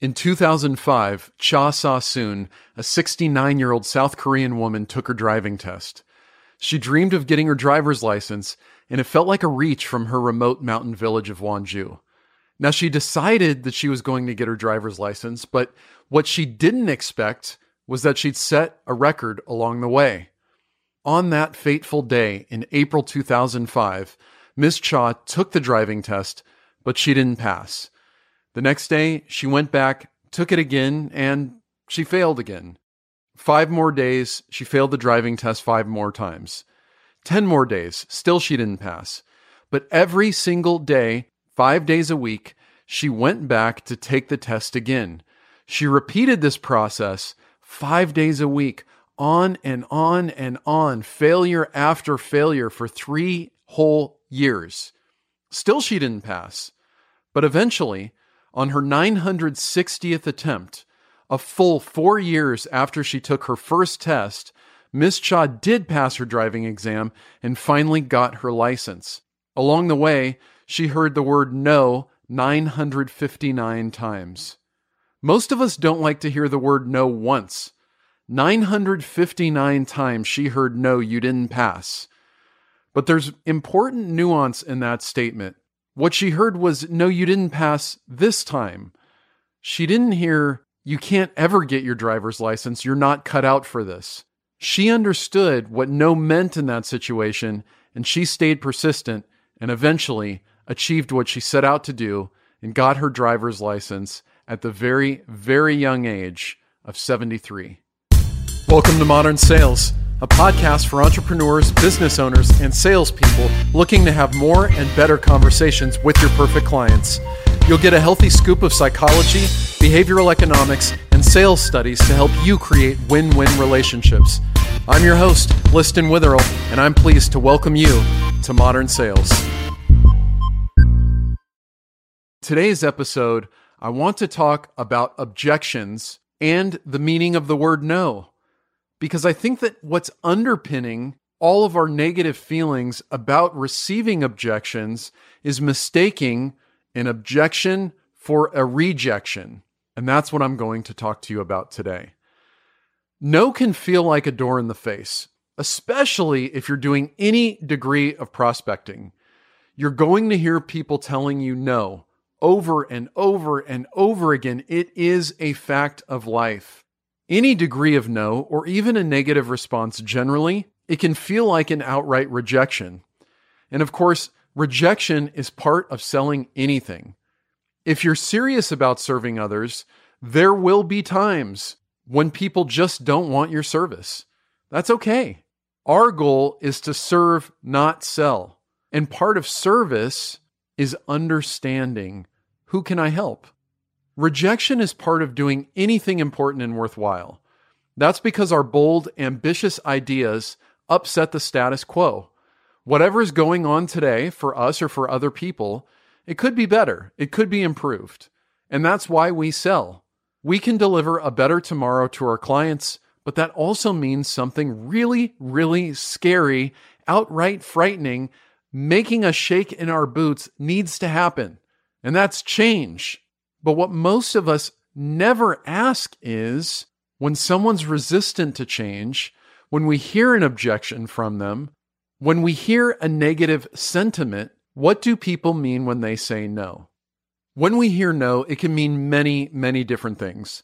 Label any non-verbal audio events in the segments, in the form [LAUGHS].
In 2005, Cha Sa Soon, a 69 year old South Korean woman, took her driving test. She dreamed of getting her driver's license, and it felt like a reach from her remote mountain village of Wonju. Now, she decided that she was going to get her driver's license, but what she didn't expect was that she'd set a record along the way. On that fateful day in April 2005, Miss Cha took the driving test, but she didn't pass. The next day, she went back, took it again, and she failed again. Five more days, she failed the driving test five more times. Ten more days, still she didn't pass. But every single day, five days a week, she went back to take the test again. She repeated this process five days a week, on and on and on, failure after failure for three whole years. Still, she didn't pass. But eventually, on her 960th attempt, a full four years after she took her first test, Miss Cha did pass her driving exam and finally got her license. Along the way, she heard the word no 959 times. Most of us don't like to hear the word no once. 959 times she heard no, you didn't pass. But there's important nuance in that statement. What she heard was, No, you didn't pass this time. She didn't hear, You can't ever get your driver's license. You're not cut out for this. She understood what no meant in that situation, and she stayed persistent and eventually achieved what she set out to do and got her driver's license at the very, very young age of 73. Welcome to Modern Sales a podcast for entrepreneurs, business owners, and salespeople looking to have more and better conversations with your perfect clients. You'll get a healthy scoop of psychology, behavioral economics, and sales studies to help you create win win relationships. I'm your host, Liston Witherill, and I'm pleased to welcome you to Modern Sales. Today's episode, I want to talk about objections and the meaning of the word no because I think that what's underpinning all of our negative feelings about receiving objections is mistaking an objection for a rejection. And that's what I'm going to talk to you about today. No can feel like a door in the face, especially if you're doing any degree of prospecting. You're going to hear people telling you no over and over and over again. It is a fact of life. Any degree of no, or even a negative response generally, it can feel like an outright rejection. And of course, rejection is part of selling anything. If you're serious about serving others, there will be times when people just don't want your service. That's okay. Our goal is to serve, not sell. And part of service is understanding who can I help? Rejection is part of doing anything important and worthwhile. That's because our bold, ambitious ideas upset the status quo. Whatever is going on today for us or for other people, it could be better, it could be improved. And that's why we sell. We can deliver a better tomorrow to our clients, but that also means something really, really scary, outright frightening, making us shake in our boots needs to happen. And that's change. But what most of us never ask is when someone's resistant to change, when we hear an objection from them, when we hear a negative sentiment, what do people mean when they say no? When we hear no, it can mean many, many different things.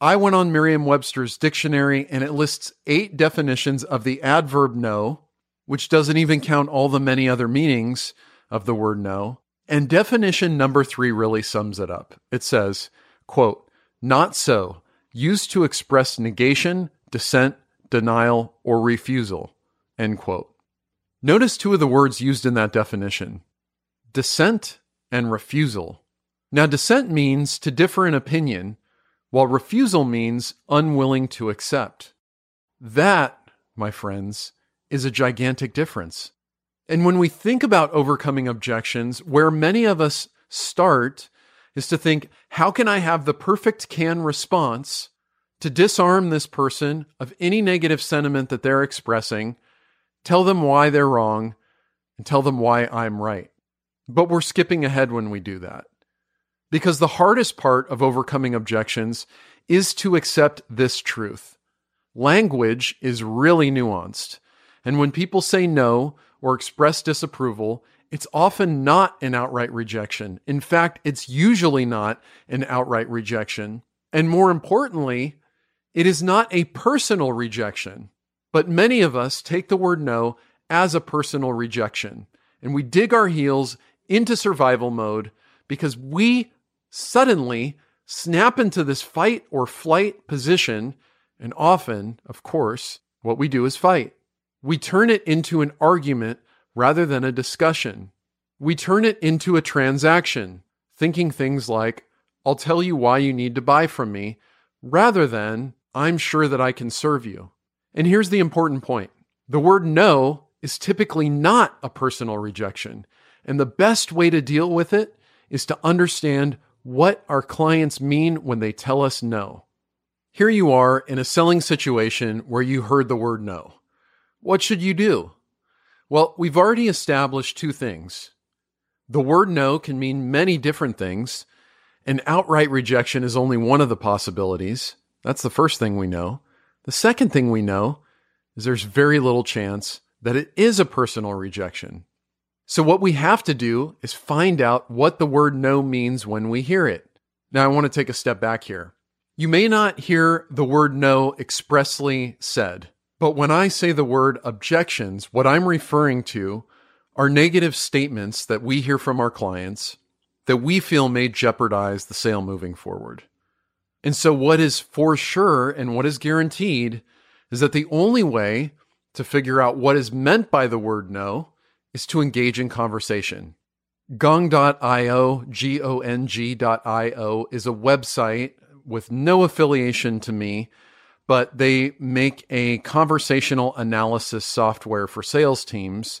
I went on Merriam Webster's dictionary and it lists eight definitions of the adverb no, which doesn't even count all the many other meanings of the word no. And definition number three really sums it up. It says, quote, not so, used to express negation, dissent, denial, or refusal, end quote. Notice two of the words used in that definition dissent and refusal. Now, dissent means to differ in opinion, while refusal means unwilling to accept. That, my friends, is a gigantic difference. And when we think about overcoming objections, where many of us start is to think, how can I have the perfect can response to disarm this person of any negative sentiment that they're expressing, tell them why they're wrong, and tell them why I'm right. But we're skipping ahead when we do that. Because the hardest part of overcoming objections is to accept this truth. Language is really nuanced. And when people say no or express disapproval, it's often not an outright rejection. In fact, it's usually not an outright rejection. And more importantly, it is not a personal rejection. But many of us take the word no as a personal rejection. And we dig our heels into survival mode because we suddenly snap into this fight or flight position. And often, of course, what we do is fight. We turn it into an argument rather than a discussion. We turn it into a transaction, thinking things like, I'll tell you why you need to buy from me, rather than, I'm sure that I can serve you. And here's the important point the word no is typically not a personal rejection. And the best way to deal with it is to understand what our clients mean when they tell us no. Here you are in a selling situation where you heard the word no. What should you do? Well, we've already established two things. The word no can mean many different things, and outright rejection is only one of the possibilities. That's the first thing we know. The second thing we know is there's very little chance that it is a personal rejection. So, what we have to do is find out what the word no means when we hear it. Now, I want to take a step back here. You may not hear the word no expressly said, but when I say the word objections, what I'm referring to are negative statements that we hear from our clients that we feel may jeopardize the sale moving forward. And so, what is for sure and what is guaranteed is that the only way to figure out what is meant by the word no is to engage in conversation. Gong.io, G O N G.io, is a website with no affiliation to me, but they make a conversational analysis software for sales teams.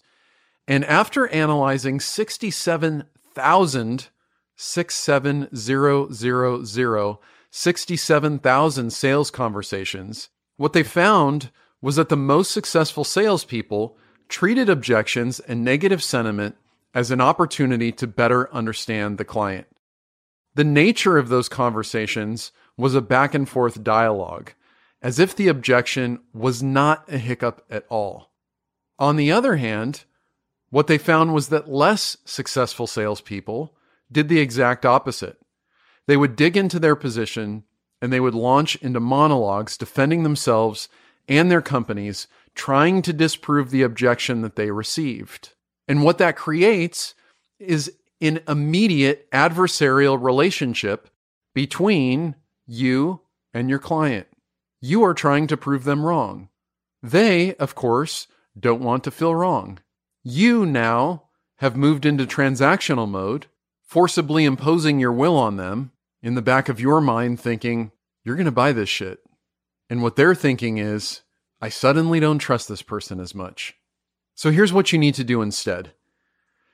And after analyzing 67,000, 67000, 67,000 sales conversations, what they found was that the most successful salespeople treated objections and negative sentiment as an opportunity to better understand the client. The nature of those conversations was a back and forth dialogue, as if the objection was not a hiccup at all. On the other hand, what they found was that less successful salespeople did the exact opposite. They would dig into their position and they would launch into monologues defending themselves and their companies, trying to disprove the objection that they received. And what that creates is an immediate adversarial relationship between you and your client. You are trying to prove them wrong. They, of course, don't want to feel wrong. You now have moved into transactional mode, forcibly imposing your will on them in the back of your mind thinking, you're going to buy this shit. And what they're thinking is, I suddenly don't trust this person as much. So here's what you need to do instead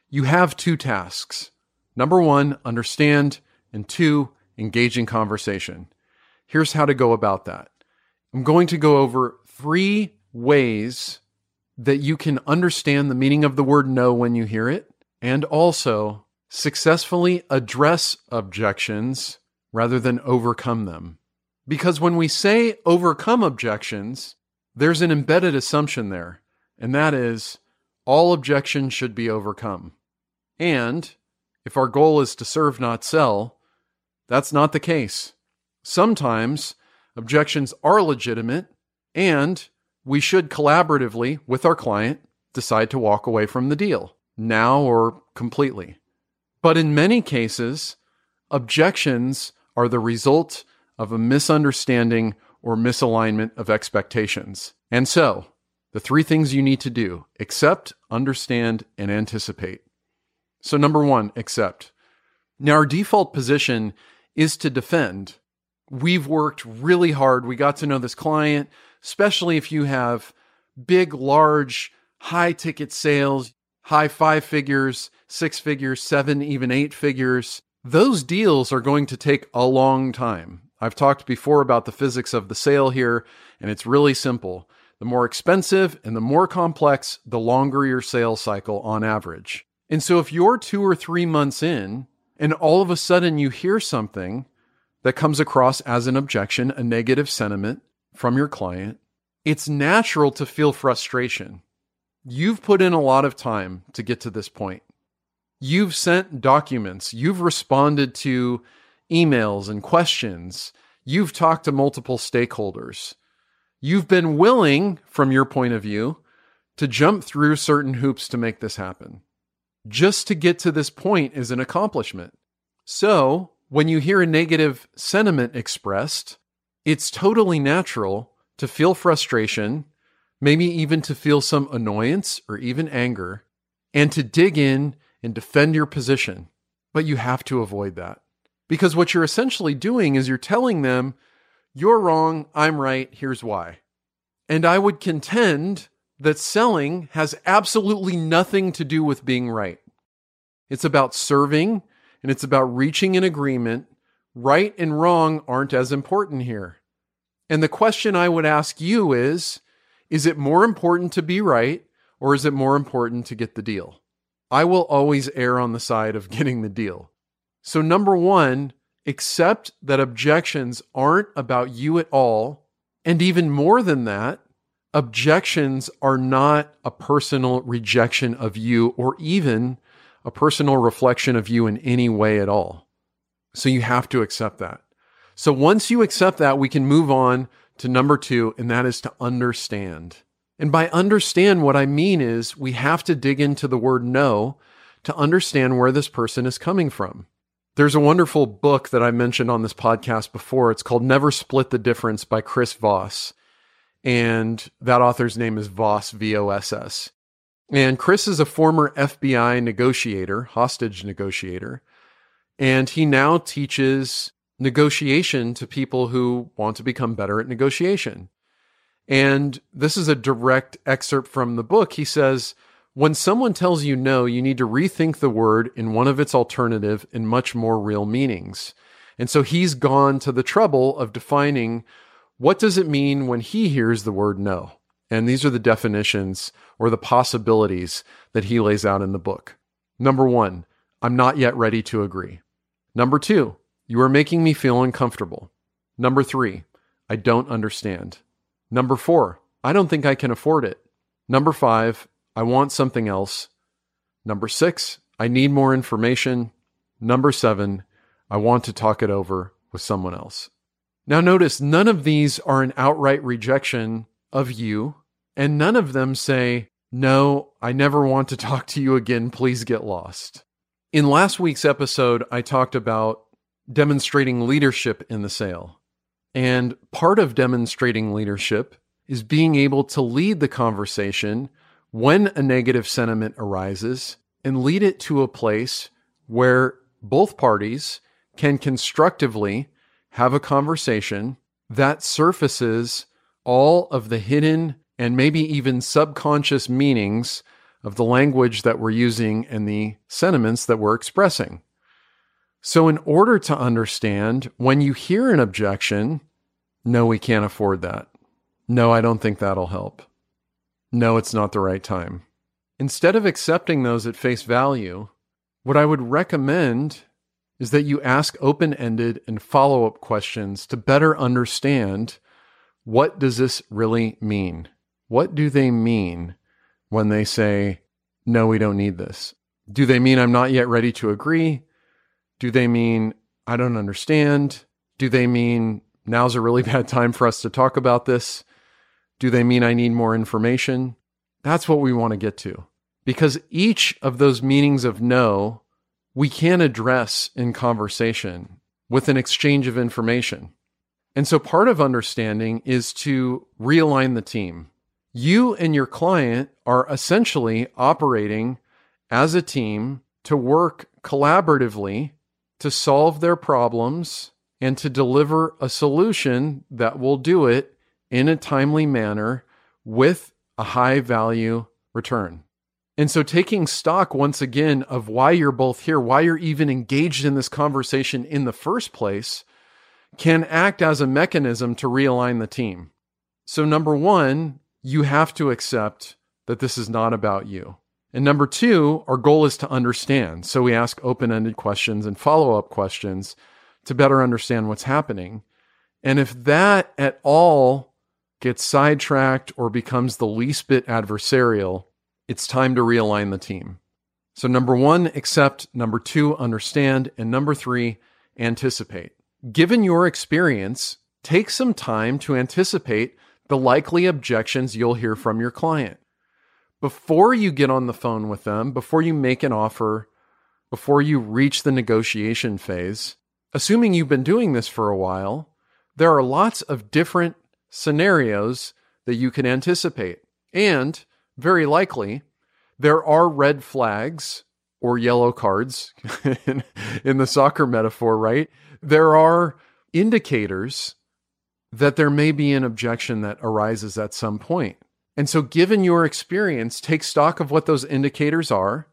you have two tasks. Number one, understand, and two, engage in conversation. Here's how to go about that. I'm going to go over three ways that you can understand the meaning of the word no when you hear it, and also successfully address objections rather than overcome them. Because when we say overcome objections, there's an embedded assumption there, and that is all objections should be overcome. And if our goal is to serve, not sell, that's not the case. Sometimes objections are legitimate, and we should collaboratively with our client decide to walk away from the deal, now or completely. But in many cases, objections are the result of a misunderstanding or misalignment of expectations. And so, the three things you need to do accept, understand, and anticipate. So, number one, accept. Now, our default position is to defend. We've worked really hard. We got to know this client, especially if you have big, large, high ticket sales, high five figures, six figures, seven, even eight figures. Those deals are going to take a long time. I've talked before about the physics of the sale here, and it's really simple. The more expensive and the more complex, the longer your sales cycle on average. And so if you're two or three months in and all of a sudden you hear something that comes across as an objection, a negative sentiment from your client, it's natural to feel frustration. You've put in a lot of time to get to this point. You've sent documents, you've responded to emails and questions, you've talked to multiple stakeholders. You've been willing, from your point of view, to jump through certain hoops to make this happen. Just to get to this point is an accomplishment. So, when you hear a negative sentiment expressed, it's totally natural to feel frustration, maybe even to feel some annoyance or even anger, and to dig in and defend your position. But you have to avoid that. Because what you're essentially doing is you're telling them, you're wrong, I'm right, here's why. And I would contend that selling has absolutely nothing to do with being right. It's about serving and it's about reaching an agreement. Right and wrong aren't as important here. And the question I would ask you is Is it more important to be right or is it more important to get the deal? I will always err on the side of [LAUGHS] getting the deal. So, number one, accept that objections aren't about you at all. And even more than that, objections are not a personal rejection of you or even a personal reflection of you in any way at all. So you have to accept that. So once you accept that, we can move on to number two, and that is to understand. And by understand, what I mean is we have to dig into the word no to understand where this person is coming from. There's a wonderful book that I mentioned on this podcast before. It's called Never Split the Difference by Chris Voss. And that author's name is Voss, V O S S. And Chris is a former FBI negotiator, hostage negotiator, and he now teaches negotiation to people who want to become better at negotiation. And this is a direct excerpt from the book. He says, when someone tells you no, you need to rethink the word in one of its alternative and much more real meanings. And so he's gone to the trouble of defining what does it mean when he hears the word no? And these are the definitions or the possibilities that he lays out in the book. Number one, I'm not yet ready to agree. Number two, you are making me feel uncomfortable. Number three, I don't understand. Number four, I don't think I can afford it. Number five, I want something else. Number six, I need more information. Number seven, I want to talk it over with someone else. Now, notice none of these are an outright rejection of you, and none of them say, No, I never want to [LAUGHS] talk to you again. Please get lost. In last week's episode, I talked about demonstrating leadership in the sale. And part of demonstrating leadership is being able to lead the conversation when a negative sentiment arises and lead it to a place where both parties can constructively have a conversation that surfaces all of the hidden and maybe even subconscious meanings of the language that we're using and the sentiments that we're expressing. So, in order to understand, when you hear an objection, no, we can't afford that. No, I don't think that'll help. No, it's not the right time. Instead of accepting those at face value, what I would recommend is that you ask open ended and follow up questions to better understand what does this really mean? What do they mean when they say, no, we don't need this? Do they mean I'm not yet ready to agree? Do they mean I don't understand? Do they mean now's a really [LAUGHS] bad time for us to talk about this? Do they mean I need more information? That's what we want to get to. Because each of those meanings of no, we can address in conversation with an exchange of information. And so part of understanding is to realign the team. You and your client are essentially operating as a team to work collaboratively to solve their problems and to deliver a solution that will do it in a timely manner with a high value return. And so, taking stock once again of why you're both here, why you're even engaged in this conversation in the first place, can act as a mechanism to realign the team. So, number one, you have to accept that this is not about you. And number two, our goal is to understand. So we ask open ended questions and follow up questions to better understand what's happening. And if that at all gets sidetracked or becomes the least bit adversarial, it's time to realign the team. So, number one, accept. Number two, understand. And number three, anticipate. Given your experience, take some time to anticipate the likely objections you'll hear from your client. Before you get on the phone with them, before you make an offer, before you reach the negotiation phase, assuming you've been doing this for a while, there are lots of different scenarios that you can anticipate. And very likely, there are red flags or yellow cards [LAUGHS] in, in the soccer metaphor, right? There are indicators that there may be an objection that arises at some point. And so, given your experience, take stock of what those indicators are,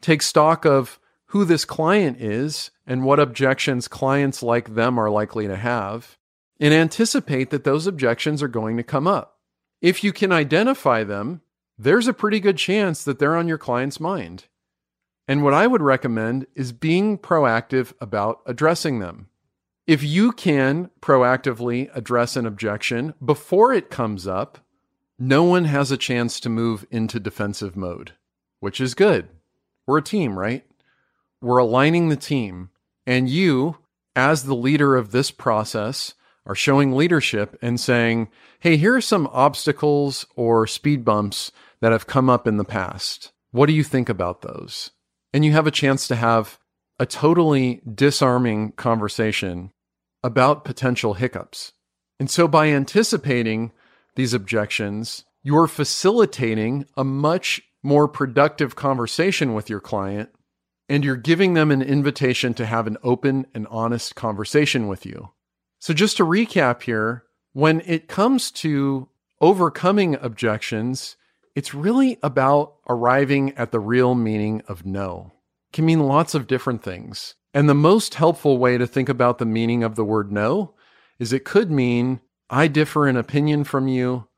take stock of who this client is and what objections clients like them are likely to have, and anticipate that those objections are going to come up. If you can identify them, there's a pretty good chance that they're on your client's mind. And what I would recommend is being proactive about addressing them. If you can proactively address an objection before it comes up, no one has a chance to move into defensive mode, which is good. We're a team, right? We're aligning the team. And you, as the leader of this process, are showing leadership and saying, hey, here are some obstacles or speed bumps that have come up in the past. What do you think about those? And you have a chance to have a totally disarming conversation about potential hiccups. And so by anticipating these objections, you're facilitating a much more productive conversation with your client and you're giving them an invitation to have an open and honest conversation with you. So, just to recap here, when it comes to overcoming objections, it's really about arriving at the real meaning of no. It can mean lots of different things. And the most helpful way to think about the meaning of the word no is it could mean I differ in opinion from you,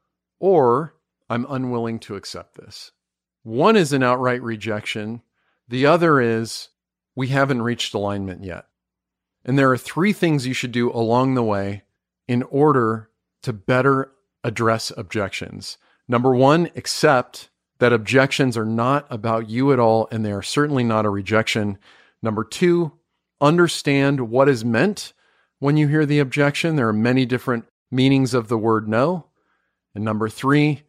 or I'm unwilling to accept this. One is an outright rejection, the other is we haven't reached alignment yet. And there are three things you should do along the way in order to better address objections. Number one, accept that objections are not about you at all, and they are certainly not a rejection. Number two, understand what is meant when you hear the objection. There are many different meanings of the word no. And number three,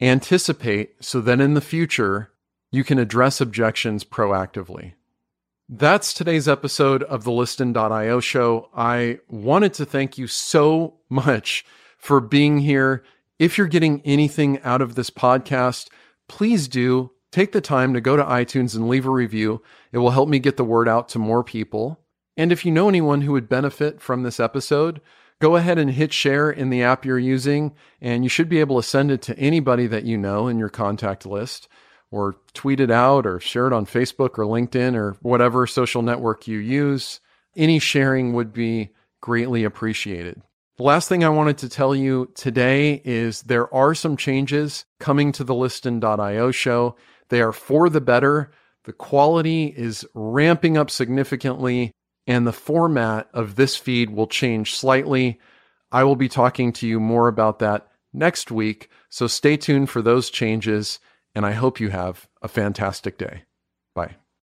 anticipate so that in the future you can address objections proactively. That's today's episode of the Liston.io show. I wanted to thank you so much for being here. If you're getting anything out of this podcast, please do take the time to go to iTunes and leave a review. It will help me get the word out to more people. And if you know anyone who would benefit from this episode, go ahead and hit share in the app you're using, and you should be able to send it to anybody that you know in your contact list, or tweet it out, or share it on Facebook or LinkedIn or whatever social network you use. Any sharing would be greatly appreciated. The last thing I wanted to tell you today is there are some changes coming to the Liston.io show. They are for the better. The quality is ramping up significantly and the format of this feed will change slightly. I will be talking to you more about that next week, so stay tuned for those changes, and I hope you have a fantastic day. Bye.